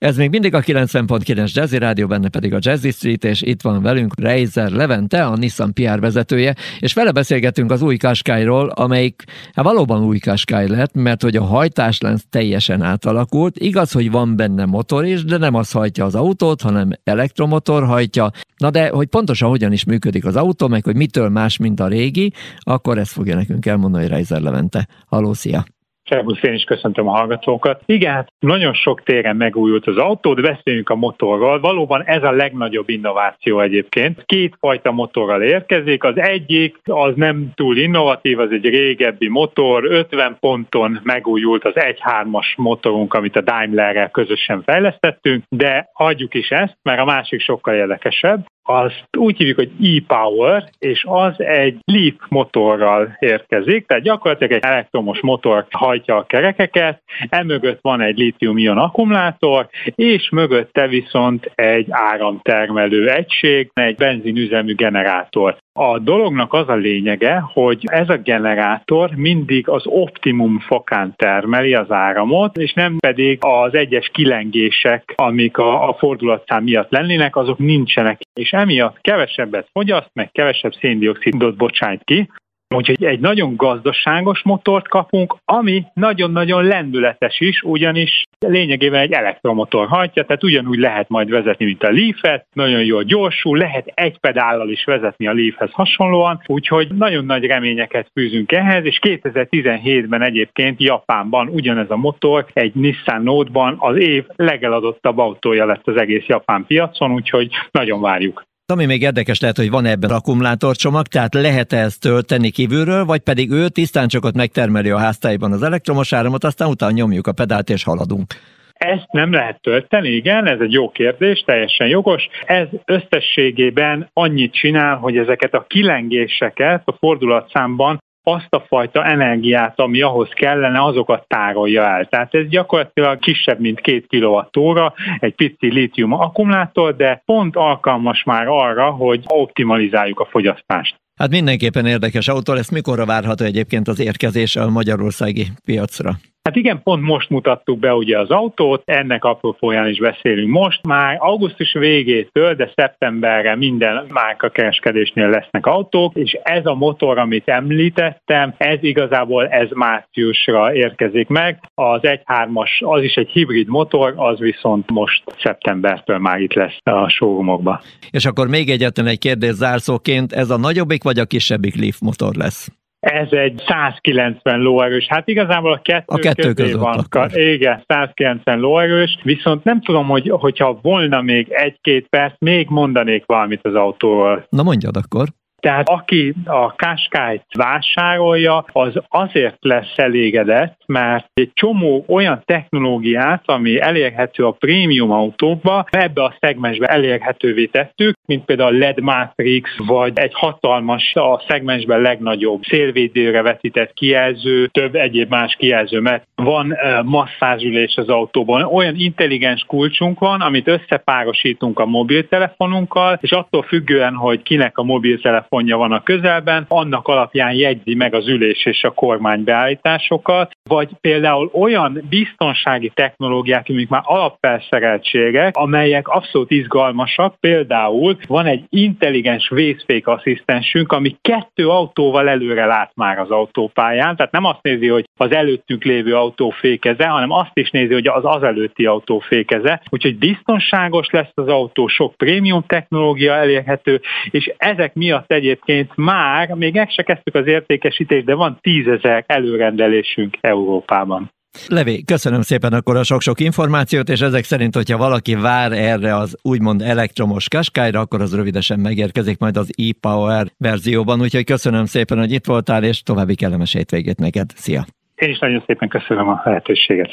Ez még mindig a 90.9 Jazzy Rádió, benne pedig a Jazzy Street, és itt van velünk Reiser Levente, a Nissan PR vezetője, és vele beszélgetünk az új Qashqairól, amelyik hát valóban új Qashqai lett, mert hogy a hajtáslánc teljesen átalakult. Igaz, hogy van benne motor is, de nem az hajtja az autót, hanem elektromotor hajtja. Na de, hogy pontosan hogyan is működik az autó, meg hogy mitől más, mint a régi, akkor ezt fogja nekünk elmondani Reiser Levente. Haló, szia! Szervusz, én is köszöntöm a hallgatókat. Igen, hát nagyon sok téren megújult az autó, de beszéljünk a motorról. Valóban ez a legnagyobb innováció egyébként. Két fajta motorral érkezik. Az egyik az nem túl innovatív, az egy régebbi motor. 50 ponton megújult az 1.3-as motorunk, amit a Daimlerrel közösen fejlesztettünk, de hagyjuk is ezt, mert a másik sokkal érdekesebb azt úgy hívjuk, hogy e-power, és az egy Leaf motorral érkezik, tehát gyakorlatilag egy elektromos motor hajtja a kerekeket, emögött van egy litium-ion akkumulátor, és mögötte viszont egy áramtermelő egység, egy benzinüzemű generátor. A dolognak az a lényege, hogy ez a generátor mindig az optimum fokán termeli az áramot, és nem pedig az egyes kilengések, amik a, a fordulatszám miatt lennének, azok nincsenek, és emiatt kevesebbet fogyaszt, meg kevesebb széndiokszidot bocsájt ki, Úgyhogy egy nagyon gazdaságos motort kapunk, ami nagyon-nagyon lendületes is, ugyanis lényegében egy elektromotor hajtja, tehát ugyanúgy lehet majd vezetni, mint a Leaf-et, nagyon jól gyorsul, lehet egy pedállal is vezetni a Leafhez hasonlóan, úgyhogy nagyon nagy reményeket fűzünk ehhez, és 2017-ben egyébként Japánban ugyanez a motor egy Nissan Note-ban az év legeladottabb autója lett az egész japán piacon, úgyhogy nagyon várjuk. Ami még érdekes lehet, hogy van ebben akkumulátorcsomag, tehát lehet -e ezt tölteni kívülről, vagy pedig ő tisztán csak ott megtermeli a háztájban az elektromos áramot, aztán utána nyomjuk a pedált és haladunk. Ezt nem lehet tölteni, igen, ez egy jó kérdés, teljesen jogos. Ez összességében annyit csinál, hogy ezeket a kilengéseket a fordulatszámban azt a fajta energiát, ami ahhoz kellene, azokat tárolja el. Tehát ez gyakorlatilag kisebb, mint két kWh, egy pici lítium akkumulátor, de pont alkalmas már arra, hogy optimalizáljuk a fogyasztást. Hát mindenképpen érdekes autó lesz. Mikorra várható egyébként az érkezés a magyarországi piacra? Hát igen, pont most mutattuk be ugye az autót, ennek apropóján is beszélünk most. Már augusztus végétől, de szeptemberre minden kereskedésnél lesznek autók, és ez a motor, amit említettem, ez igazából ez márciusra érkezik meg. Az 1.3-as, az is egy hibrid motor, az viszont most szeptembertől már itt lesz a showroomokban. És akkor még egyetlen egy kérdés zárszóként, ez a nagyobbik vagy a kisebbik Leaf motor lesz? Ez egy 190 lóerős, hát igazából a kettő, a kettő között van. Akkor. Igen, 190 lóerős, viszont nem tudom, hogy, hogyha volna még egy-két perc, még mondanék valamit az autóról. Na mondjad akkor. Tehát aki a Qashqai-t vásárolja, az azért lesz elégedett, mert egy csomó olyan technológiát, ami elérhető a prémium autókba, ebbe a szegmensbe elérhetővé tettük, mint például a LED Matrix, vagy egy hatalmas, a szegmensben legnagyobb szélvédőre vetített kijelző, több egyéb más kijelző, mert van masszázsülés az autóban. Olyan intelligens kulcsunk van, amit összepárosítunk a mobiltelefonunkkal, és attól függően, hogy kinek a mobiltelefon telefonja van a közelben, annak alapján jegyzi meg az ülés és a kormány beállításokat, vagy például olyan biztonsági technológiák, amik már alapfelszereltségek, amelyek abszolút izgalmasak, például van egy intelligens vészfék asszisztensünk, ami kettő autóval előre lát már az autópályán, tehát nem azt nézi, hogy az előttünk lévő autó fékeze, hanem azt is nézi, hogy az az előtti autó fékeze, úgyhogy biztonságos lesz az autó, sok prémium technológia elérhető, és ezek miatt egyébként már, még meg se kezdtük az értékesítést, de van tízezer előrendelésünk Európában. Levi, köszönöm szépen akkor a sok-sok információt, és ezek szerint, hogyha valaki vár erre az úgymond elektromos kaskályra, akkor az rövidesen megérkezik majd az e-Power verzióban, úgyhogy köszönöm szépen, hogy itt voltál, és további kellemes hétvégét neked. Szia! Én is nagyon szépen köszönöm a lehetőséget.